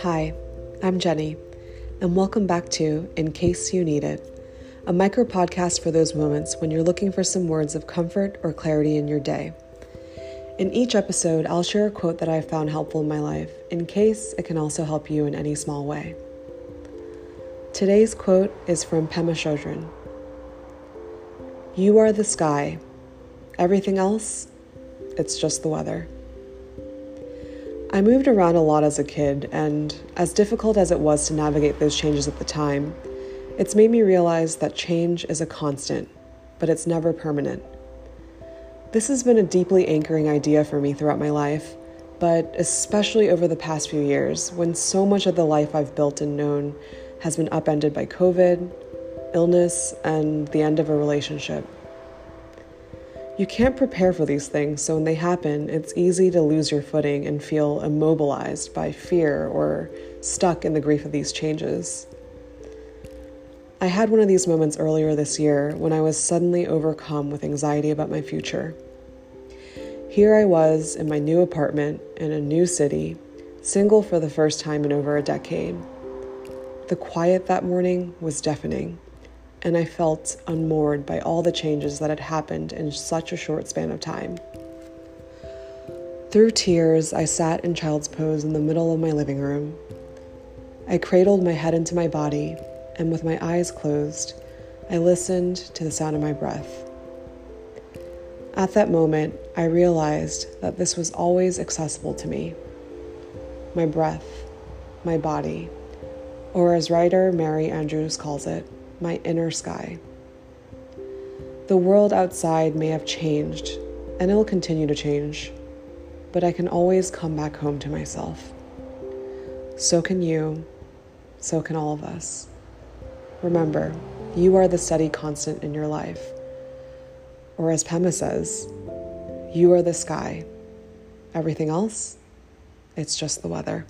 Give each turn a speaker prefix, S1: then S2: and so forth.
S1: Hi, I'm Jenny, and welcome back to In Case You Need It, a micro podcast for those moments when you're looking for some words of comfort or clarity in your day. In each episode, I'll share a quote that I've found helpful in my life, in case it can also help you in any small way. Today's quote is from Pema Chodron You are the sky. Everything else, it's just the weather. I moved around a lot as a kid, and as difficult as it was to navigate those changes at the time, it's made me realize that change is a constant, but it's never permanent. This has been a deeply anchoring idea for me throughout my life, but especially over the past few years when so much of the life I've built and known has been upended by COVID, illness, and the end of a relationship. You can't prepare for these things, so when they happen, it's easy to lose your footing and feel immobilized by fear or stuck in the grief of these changes. I had one of these moments earlier this year when I was suddenly overcome with anxiety about my future. Here I was in my new apartment in a new city, single for the first time in over a decade. The quiet that morning was deafening and I felt unmoored by all the changes that had happened in such a short span of time. Through tears, I sat in child's pose in the middle of my living room. I cradled my head into my body, and with my eyes closed, I listened to the sound of my breath. At that moment, I realized that this was always accessible to me my breath, my body, or as writer Mary Andrews calls it, my inner sky. The world outside may have changed, and it'll continue to change, but I can always come back home to myself. So can you, so can all of us. Remember, you are the steady constant in your life. Or as Pema says, you are the sky. Everything else, it's just the weather.